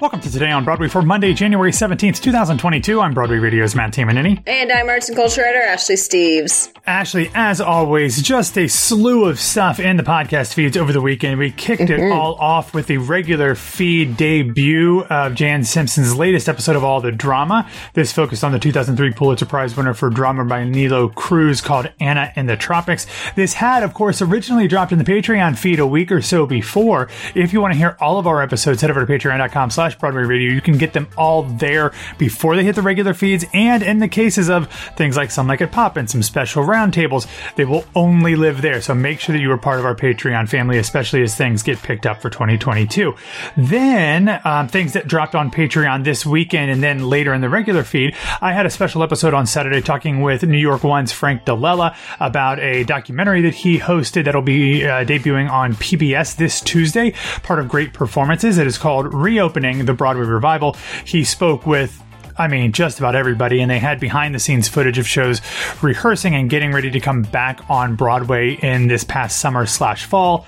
Welcome to Today on Broadway for Monday, January 17th, 2022. I'm Broadway Radio's Matt Tamanini. And I'm arts and culture writer Ashley Steves. Ashley, as always, just a slew of stuff in the podcast feeds over the weekend. We kicked it Mm-hmm. all off with the regular feed debut of Jan Simpson's latest episode of All the Drama. This focused on the 2003 Pulitzer Prize winner for drama by Nilo Cruz called Anna in the Tropics. This had, of course, originally dropped in the Patreon feed a week or so before. If you want to hear all of our episodes, head over to patreon.com slash Broadway Radio. You can get them all there before they hit the regular feeds. And in the cases of things like Some Like Pop and some special roundtables, they will only live there. So make sure that you are part of our Patreon family, especially as things get picked up for 2022. Then, um, things that dropped on Patreon this weekend and then later in the regular feed, I had a special episode on Saturday talking with New York One's Frank DiLella about a documentary that he hosted that'll be uh, debuting on PBS this Tuesday, part of Great Performances. It is called Reopening the Broadway Revival. He spoke with I mean, just about everybody, and they had behind the scenes footage of shows rehearsing and getting ready to come back on Broadway in this past summer slash fall.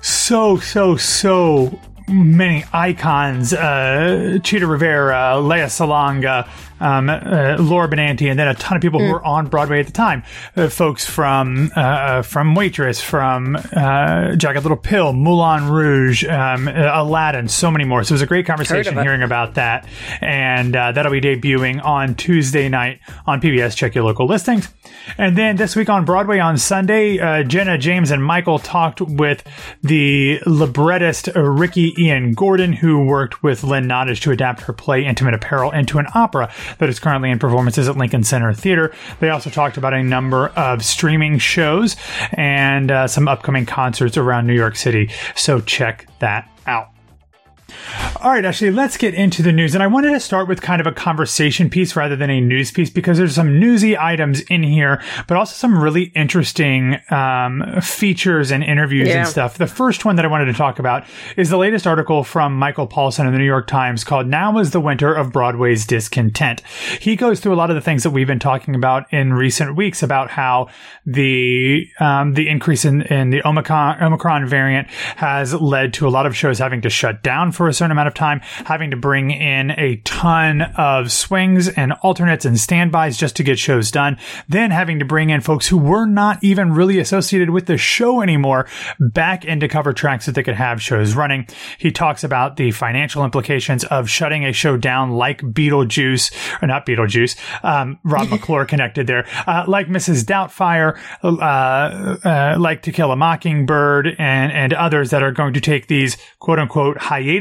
So, so, so many icons uh, Chita Rivera, Lea Salonga, um, uh, Laura Benanti, and then a ton of people who were on Broadway at the time. Uh, folks from uh, from Waitress, from uh, Jagged Little Pill, Moulin Rouge, um, uh, Aladdin, so many more. So it was a great conversation hearing about that, and uh, that'll be debuting on Tuesday night on PBS. Check your local listings. And then this week on Broadway on Sunday, uh, Jenna, James, and Michael talked with the librettist Ricky Ian Gordon, who worked with Lynn Nottage to adapt her play Intimate Apparel into an opera that is currently in performances at Lincoln Center Theater. They also talked about a number of streaming shows and uh, some upcoming concerts around New York City. So check that out. All right, actually, let's get into the news. And I wanted to start with kind of a conversation piece rather than a news piece because there's some newsy items in here, but also some really interesting um, features and interviews Yeah. and stuff. The first one that I wanted to talk about is the latest article from Michael Paulson in the New York Times called Now is the Winter of Broadway's Discontent. He goes through a lot of the things that we've been talking about in recent weeks about how the um, the increase in, in the Omicron, Omicron variant has led to a lot of shows having to shut down for a certain amount of time, having to bring in a ton of swings and alternates and standbys just to get shows done, then having to bring in folks who were not even really associated with the show anymore back into cover tracks that they could have shows running. He talks about the financial implications of shutting a show down like Beetlejuice, or not Beetlejuice, um, Rob McClure connected there, uh, like Mrs. Doubtfire, uh, uh, like To Kill a Mockingbird, and, and others that are going to take these quote unquote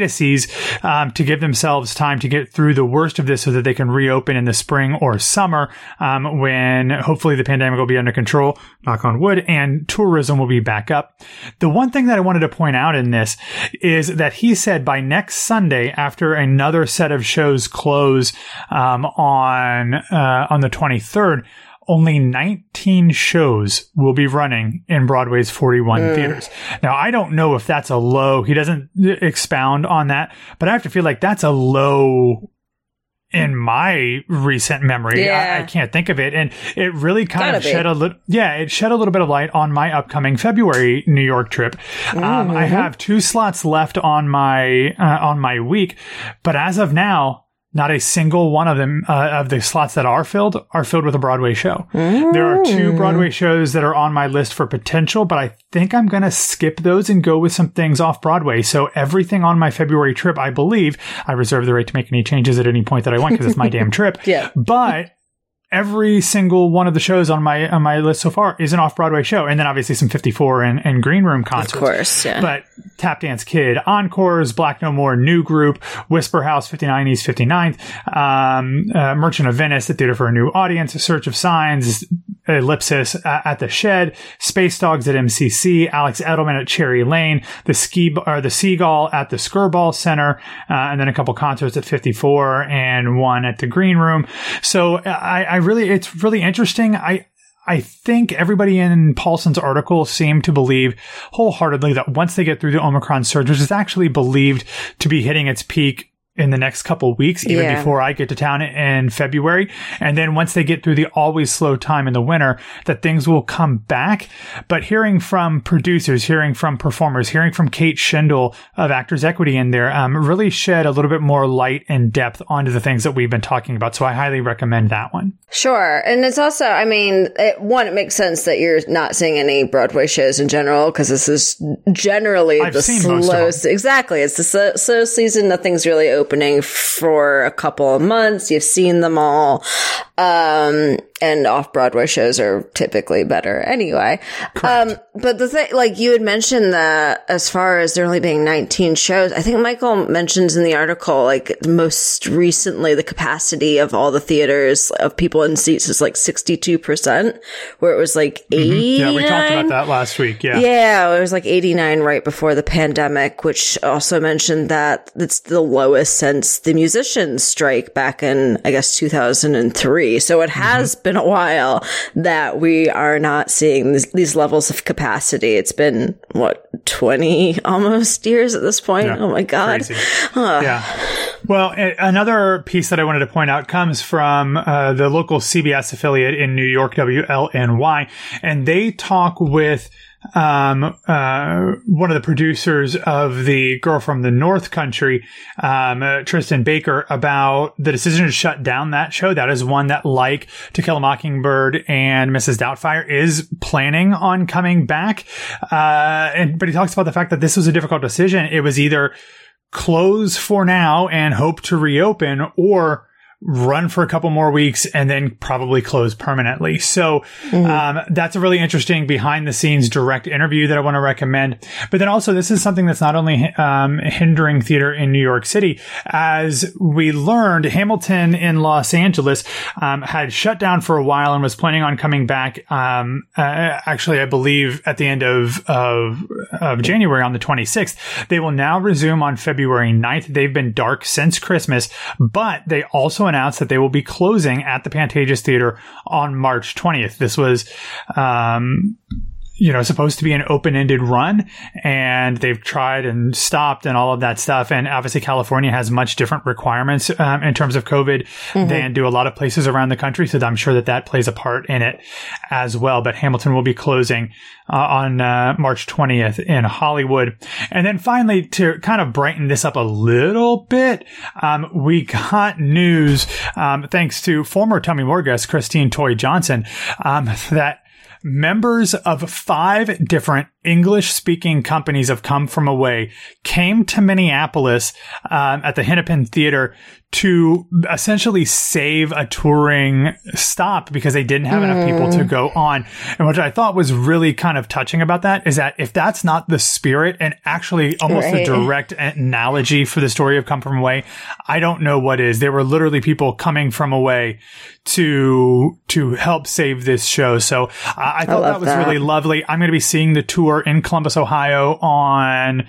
hiatuses um, to give themselves time to get through the worst of this so that they can reopen in the spring or summer um, when hopefully the pandemic will be under control, knock on wood, and tourism will be back up. The one thing that I wanted to point out in this is that he said by next Sunday, after another set of shows close um, on uh, on the 23rd, only 19 shows will be running in Broadway's 41 theaters. Now, I don't know if that's a low. He doesn't expound on that, but I have to feel like that's a low in my recent memory. I, Yeah. I can't think of it. And it really kind Gotta of be. shed a little, yeah, it shed a little bit of light on my upcoming February New York trip. Um, Mm-hmm. I have two slots left on my, uh, on my week, but as of now, not a single one of them uh, of the slots that are filled are filled with a Broadway show. There are two Mm. Broadway shows that are on my list for potential, but I think I'm going to skip those and go with some things off Broadway. So everything on my February trip, I believe, I reserve the right to make any changes at any point that I want because it's my damn trip. Yeah. But every single one of the shows on my on my list so far is an off Broadway show, and then obviously some 54 and, and Green Room concerts. Of course, yeah. But Tap Dance Kid, Encores, Black No More, New Group, Whisper House, 59 East 59th, um, uh, Merchant of Venice, the Theater for a New Audience, Search of Signs, Ellipsis uh, at the Shed, Space Dogs at MCC, Alex Edelman at Cherry Lane, the Ski or the Seagull at the Skirball Center, uh, and then a couple concerts at 54 and one at the Green Room. So I, I really, it's really interesting. I, I think everybody in Paulson's article seemed to believe wholeheartedly that once they get through the Omicron surge, which is actually believed to be hitting its peak in the next couple weeks, even Yeah. before I get to town in February. And then once they get through the always slow time in the winter, that things will come back. But hearing from producers, hearing from performers, hearing from Kate Shindle of Actors Equity in there, um, really shed a little bit more light and depth onto the things that we've been talking about. So I highly recommend that one. Sure. And it's also, I mean, it, one, it makes sense that you're not seeing any Broadway shows in general because this is generally I've the seen most of slow, exactly. It's the slow, slow season. Nothing's really opening for a couple of months. You've seen them all. Um, and off Broadway shows are typically better anyway. Um, but the thing, like you had mentioned that as far as there only being 19 shows, I think Michael mentions in the article, like most recently, the capacity of all the theaters of people in seats is like 62%, where it was like 80. Mm-hmm. Yeah, we talked about that last week. Yeah. Yeah, it was like 89 right before the pandemic, which also mentioned that it's the lowest since the musicians strike back in, I guess, 2003. So it has been a while that we are not seeing these, these levels of capacity. It's been, what, 20 almost years at this point? Yeah, oh my God. Yeah. Well, another piece that I wanted to point out comes from uh, the local CBS affiliate in New York, WLNY, and they talk with um, uh, one of the producers of the Girl from the North Country, um, uh, Tristan Baker, about the decision to shut down that show. That is one that, like To Kill a Mockingbird and Mrs. Doubtfire, is planning on coming back. Uh, and but he talks about the fact that this was a difficult decision. It was either close for now and hope to reopen or run for a couple more weeks and then probably close permanently. So um, that's a really interesting behind the scenes direct interview that I want to recommend. But then also this is something that's not only um, hindering theater in New York City. As we learned, Hamilton in Los Angeles um, had shut down for a while and was planning on coming back. Um, uh, actually, I believe at the end of, of of January on the 26th. They will now resume on February 9th. They've been dark since Christmas, but they also announced that they will be closing at the Pantages Theater on March 20th. This was, um, you know, supposed to be an open-ended run and they've tried and stopped and all of that stuff. And obviously California has much different requirements um, in terms of COVID than do a lot of places around the country. So I'm sure that that plays a part in it as well. But Hamilton will be closing uh, on uh, March 20th in Hollywood. And then finally, to kind of brighten this up a little bit, um, we got news, um, thanks to former Tommy guest Christine Toy Johnson, um, that members of five different English speaking companies have come from away, came to Minneapolis um, at the Hennepin Theater to essentially save a touring stop because they didn't have enough people to go on. And what I thought was really kind of touching about that is that if that's not the spirit and actually almost a direct analogy for the story of Come From Away, I don't know what is. There were literally people coming from away to to help save this show. So uh, I thought that was that. really lovely. I'm going to be seeing the tour in Columbus, Ohio on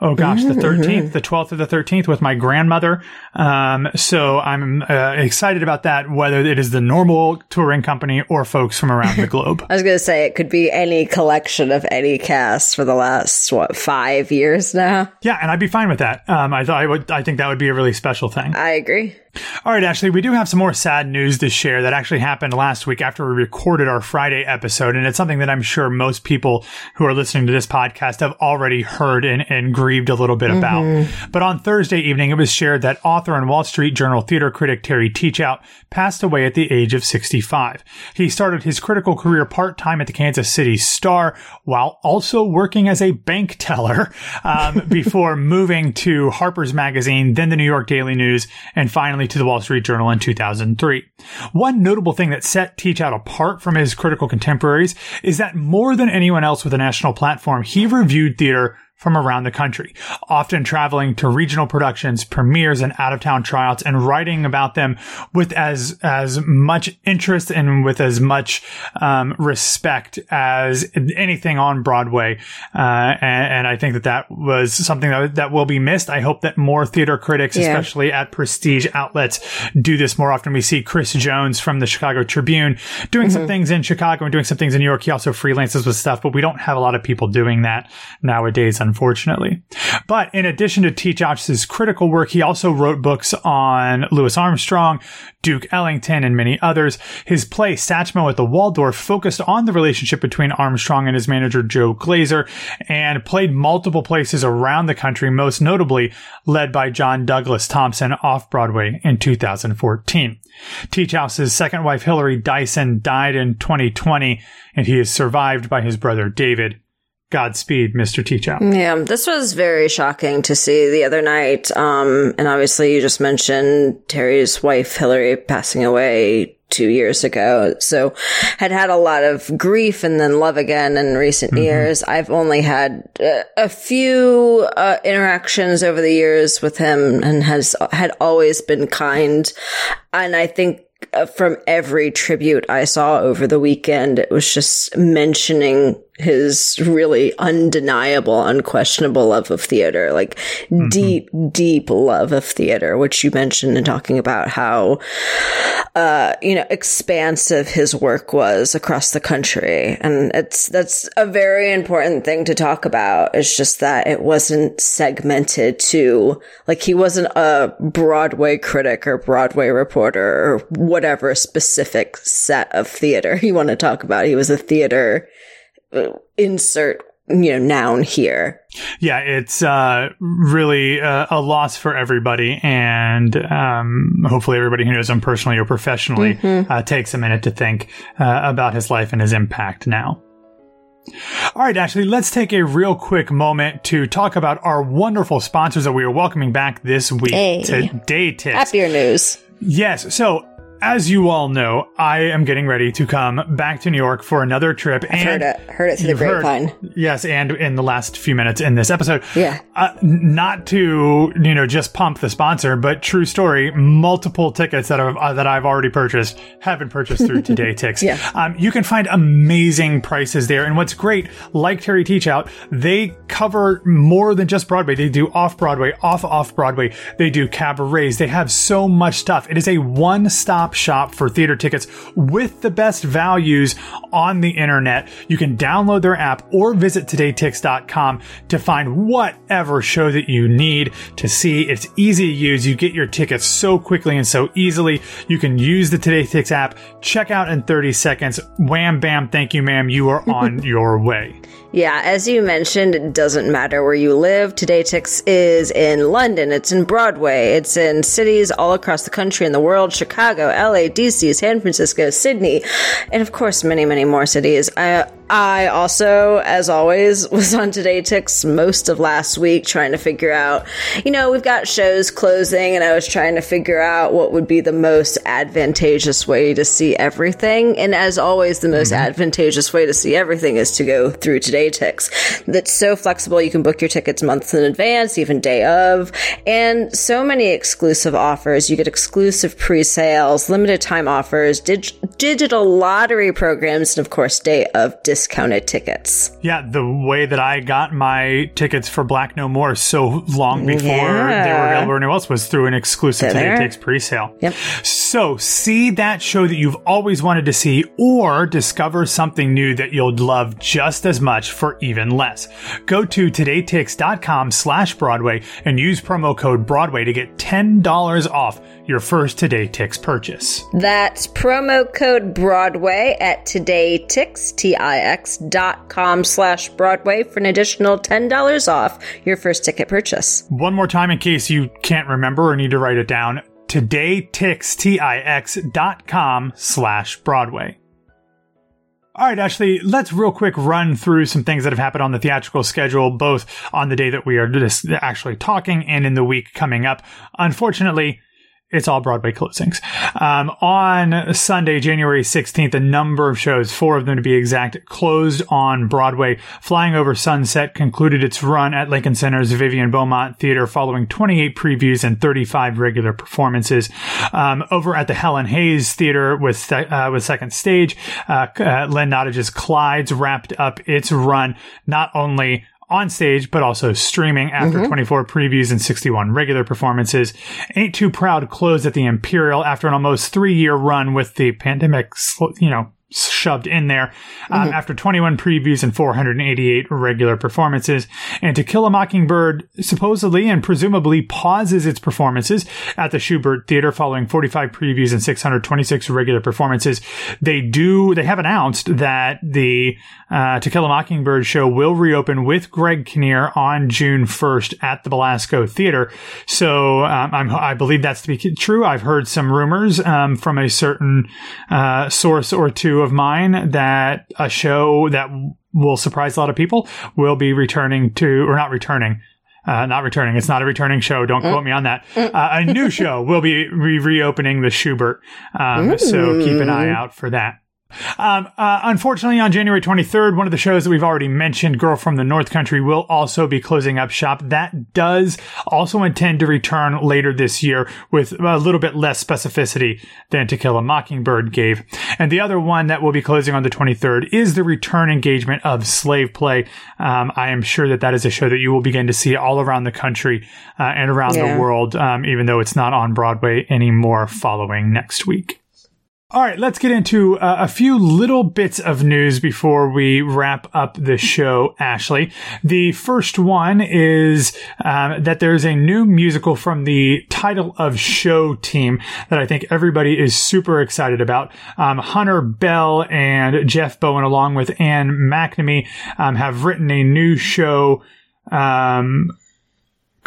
oh gosh, the 13th, the 12th or the 13th with my grandmother. Um, so I'm uh, excited about that. Whether it is the normal touring company or folks from around the globe. I was going to say it could be any collection of any cast for the last, what, five years now? yeah, and I'd be fine with that. Um, I thought I would. I think that would be a really special thing. I agree. All right, Ashley, we do have some more sad news to share that actually happened last week after we recorded our Friday episode. And it's something that I'm sure most people who are listening to this podcast have already heard and, and grieved a little bit about. But on Thursday evening, it was shared that author and Wall Street Journal theater critic Terry Teachout passed away at the age of 65. He started his critical career part time at the Kansas City Star while also working as a bank teller um, before moving to Harper's Magazine, then the New York Daily News, and finally to the Wall Street Journal in 2003. One notable thing that set Teachout apart from his critical contemporaries is that more than anyone else with a national platform, he reviewed theater from around the country, often traveling to regional productions, premieres, and out of town tryouts and writing about them with as, as much interest and with as much, um, respect as anything on Broadway. Uh, and, and I think that that was something that, that will be missed. I hope that more theater critics, Yeah. especially at prestige outlets, do this more often. We see Chris Jones from the Chicago Tribune doing some things in Chicago and doing some things in New York. He also freelances with stuff, but we don't have a lot of people doing that nowadays, unfortunately. But in addition to Teachout's critical work, he also wrote books on Louis Armstrong, Duke Ellington, and many others. His play Satchmo at the Waldorf focused on the relationship between Armstrong and his manager Joe Glaser and played multiple places around the country, most notably led by John Douglas Thompson off Broadway in 2014. Teachout's second wife Hilary Dyson died in 2020 and he is survived by his brother David. Godspeed, Mr. Teachout. Yeah, this was very shocking to see the other night. Um, and obviously, you just mentioned Terry's wife, Hillary, passing away two years ago. So had had a lot of grief and then love again in recent mm-hmm. years. I've only had uh, a few uh, interactions over the years with him and has had always been kind. And I think uh, from every tribute I saw over the weekend, it was just mentioning his really undeniable, unquestionable love of theater, like mm-hmm. deep, deep love of theater, which you mentioned in talking about how, uh, you know, expansive his work was across the country. And it's, that's a very important thing to talk about. It's just that it wasn't segmented to, like, he wasn't a Broadway critic or Broadway reporter or whatever specific set of theater you want to talk about. He was a theater insert you know noun here yeah it's uh, really uh, a loss for everybody and um, hopefully everybody who knows him personally or professionally mm-hmm. uh, takes a minute to think uh, about his life and his impact now all right, Ashley, let's take a real quick moment to talk about our wonderful sponsors that we are welcoming back this week. Hey. Today, Tix. Happier news. Yes. So as you all know, I am getting ready to come back to New York for another trip. I've and heard it, heard it through the grapevine. Yes, and in the last few minutes in this episode, yeah. Uh, not to you know just pump the sponsor, but true story. Multiple tickets that I've uh, that I've already purchased have been purchased through Today Tix. yeah, um, you can find amazing prices there, and what's great, like Terry Teachout, they cover more than just Broadway. They do off Broadway, off off Broadway. They do cabarets. They have so much stuff. It is a one stop stop shop for theater tickets with the best values on the internet. You can download their app or visit todaytix.com to find whatever show that you need to see. It's easy to use. You get your tickets so quickly and so easily. You can use the Today Tix app, check out in 30 seconds. Wham, bam, thank you, ma'am. You are on your way. Yeah, as you mentioned, it doesn't matter where you live. Today Tix is in London, it's in Broadway, it's in cities all across the country and the world Chicago, LA, DC, San Francisco, Sydney, and of course, many, many more cities. I, I also, as always, was on Today Tix most of last week trying to figure out, you know, we've got shows closing, and I was trying to figure out what would be the most advantageous way to see everything. And as always, the most mm-hmm. advantageous way to see everything is to go through Today Tix. That's so flexible. You can book your tickets months in advance, even day of, and so many exclusive offers. You get exclusive pre sales, limited time offers, dig- digital lottery programs, and of course, day of discounted tickets. Yeah, the way that I got my tickets for Black No More so long before yeah. they were available anywhere else was through an exclusive Today Tix pre-sale. Yep. So see that show that you've always wanted to see or discover something new that you'll love just as much for even less. Go to todaytix.com slash Broadway and use promo code Broadway to get $10 off your first Today Tix purchase. That's promo code Broadway at todaytix, T-I-X dot com slash Broadway for an additional $10 off your first ticket purchase. One more time in case you can't remember or need to write it down. Todaytix, T-I-X dot com slash Broadway. All right, Ashley, let's real quick run through some things that have happened on the theatrical schedule, both on the day that we are just actually talking and in the week coming up. Unfortunately, it's all Broadway closings. Um, on Sunday, January 16th, a number of shows, four of them to be exact, closed on Broadway. Flying Over Sunset concluded its run at Lincoln Center's Vivian Beaumont Theater following 28 previews and 35 regular performances. Um, over at the Helen Hayes Theater with, uh, with Second Stage, uh, uh, Lynn Nottage's Clyde's wrapped up its run not only on stage, but also streaming after mm-hmm. 24 previews and 61 regular performances. Ain't Too Proud closed at the Imperial after an almost three year run with the pandemic, you know, shoved in there um, after 21 previews and 488 regular performances. And To Kill a Mockingbird supposedly and presumably pauses its performances at the Shubert Theater following 45 previews and 626 regular performances. They do, they have announced that the uh, To Kill a Mockingbird show will reopen with Greg Kinnear on June 1st at the Belasco Theater. So um, I'm, I believe that's to be true. I've heard some rumors um, from a certain uh, source or two of mine that a show that will surprise a lot of people will be returning to, or not returning. Uh, not returning. It's not a returning show. Don't quote me on that. Uh, a new show will be re- reopening the Shubert. Um, so keep an eye out for that. Um, uh, unfortunately, on January 23rd, one of the shows that we've already mentioned, Girl from the North Country, will also be closing up shop. That does also intend to return later this year with a little bit less specificity than To Kill a Mockingbird gave. And the other one that will be closing on the 23rd is the return engagement of Slave Play. Um, I am sure that that is a show that you will begin to see all around the country uh, and around Yeah. the world, um, even though it's not on Broadway anymore following next week. All right, let's get into uh, a few little bits of news before we wrap up the show, Ashley. The first one is um, that there's a new musical from the title of show team that I think everybody is super excited about. Um, Hunter Bell and Jeff Bowen, along with Anne McNamee, um, have written a new show. Um,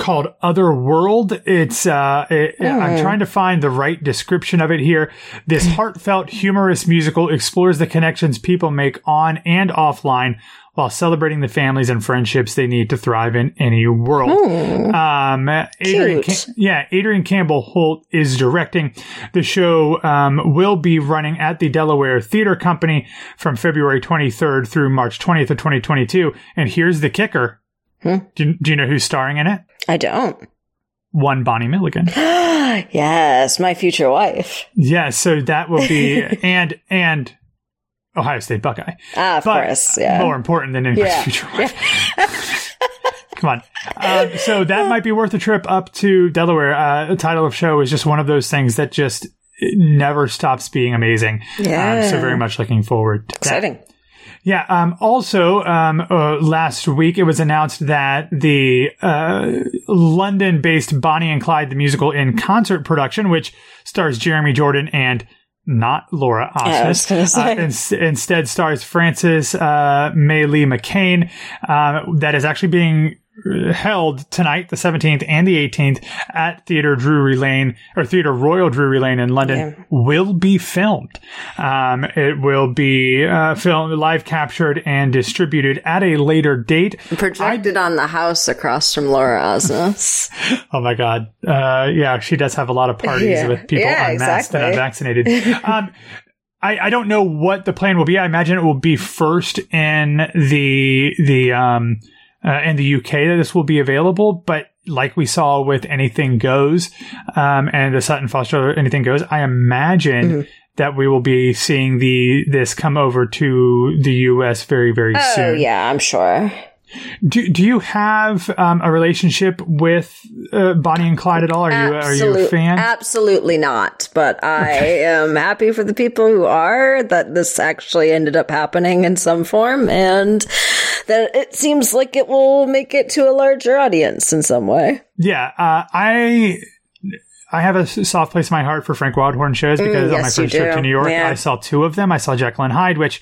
called Otherworld. It's uh, it, I'm trying to find the right description of it here. This heartfelt, humorous musical explores the connections people make on and offline while celebrating the families and friendships they need to thrive in any world. Um, Adrienne. Cam- yeah, Adrienne Campbell Holt is directing. The show um, will be running at the Delaware Theater Company from February 23rd through March 20th of 2022. And here's the kicker. Do, you, do you know who's starring in it? I don't. One Bonnie Milligan. yes, my future wife. yeah, so that will be and and Ohio State Buckeye. Ah, of But course. Yeah. more important than anybody's Yeah. future wife. Come on. Um, so that might be worth a trip up to Delaware. Uh, the title of show is just one of those things that just never stops being amazing. Yeah. Um, so very much looking forward to that. Yeah. Um, also, um, uh, last week it was announced that the uh, London-based Bonnie and Clyde the musical in concert production, which stars Jeremy Jordan and not Laura Osnes, say. uh, ins- instead stars Frances uh, Mayli McCann, uh, that is actually being held tonight, the 17th and the 18th at Theatre Drury Lane or Theatre Royal Drury Lane in London Yeah. will be filmed. Um, it will be uh, filmed, live captured and distributed at a later date. Projected on the house across from Laura Osnes. Oh my God. Uh, yeah, she does have a lot of parties Yeah. with people Yeah, unmasked and exactly. unvaccinated. um, I, I don't know what the plan will be. I imagine it will be first in the, the, um, uh, in the UK that this will be available, but like we saw with Anything Goes, um, and the Sutton Foster Anything Goes, I imagine Mm-hmm. that we will be seeing the, this come over to the US very, very oh, soon. yeah, I'm sure. Do, do you have um, a relationship with uh, Bonnie and Clyde at all? Are you are you a fan? Absolutely not. But I am happy for the people who are that this actually ended up happening in some form and that it seems like it will make it to a larger audience in some way. yeah, uh, I I have a soft place in my heart for Frank Wildhorn shows because on my Mm, yes, you first trip to New York, Yeah. I saw two of them. I saw Jekyll and Hyde, which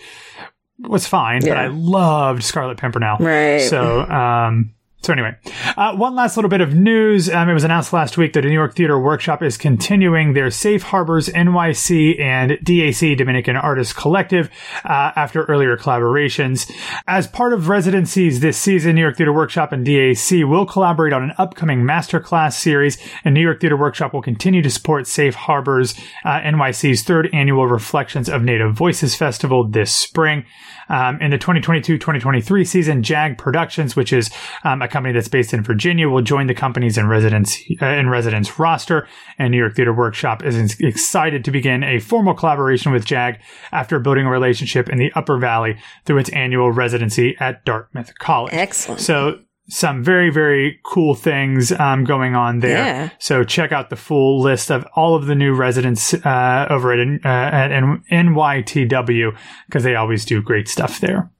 was fine, but I loved Scarlet Pimpernel. Right. So, um, so anyway, uh, one last little bit of news. Um, it was announced last week that the New York Theater Workshop is continuing their Safe Harbors NYC and DAC Dominican Artists Collective uh, after earlier collaborations. As part of residencies this season, New York Theater Workshop and DAC will collaborate on an upcoming masterclass series, and New York Theater Workshop will continue to support Safe Harbors uh, NYC's third annual Reflections of Native Voices Festival this spring. Um, in the 2022-2023 season, JAG Productions, which is um, a company that's based in Virginia, will join the companies in residence uh, in residence roster. And New York Theater Workshop is excited to begin a formal collaboration with JAG after building a relationship in the Upper Valley through its annual residency at Dartmouth College. Excellent. So some very, very cool things um, going on there. Yeah. So check out the full list of all of the new residents uh, over at, uh, at NYTW because they always do great stuff there.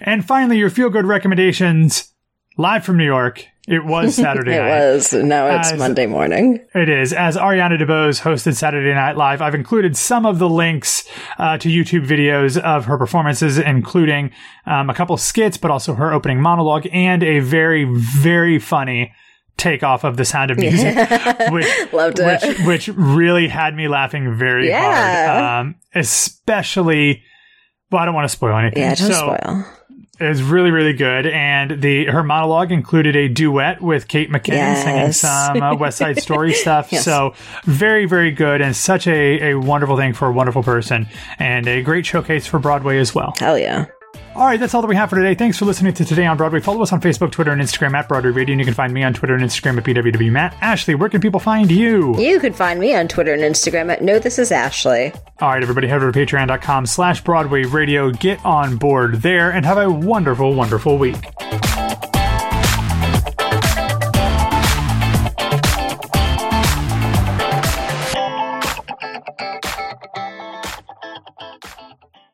And finally, your feel good recommendations live from New York. It was Saturday It night. was. Now it's Uh, Monday morning. It is. As Ariana DeBose hosted Saturday Night Live, I've included some of the links uh, to YouTube videos of her performances, including um, a couple skits, but also her opening monologue and a very, very funny takeoff of the sound of music, which, Loved it. which, which really had me laughing very Yeah. hard. Um, especially, well, I don't want to spoil anything. Yeah, don't so, spoil. It was really, really good, and the her monologue included a duet with Kate McKinnon singing some uh, West Side Story stuff. Yes. So very, very good, and such a, a wonderful thing for a wonderful person, and a great showcase for Broadway as well. Hell yeah. All right, that's all that we have for today. Thanks for listening to Today on Broadway. Follow us on Facebook, Twitter, and Instagram at Broadway Radio, and you can find me on Twitter and Instagram at BWW Matt. Ashley, where can people find you? You can find me on Twitter and Instagram at No This Is Ashley. All right, everybody, head over to patreon.com slash Broadway Radio. Get on board there and have a wonderful, wonderful week.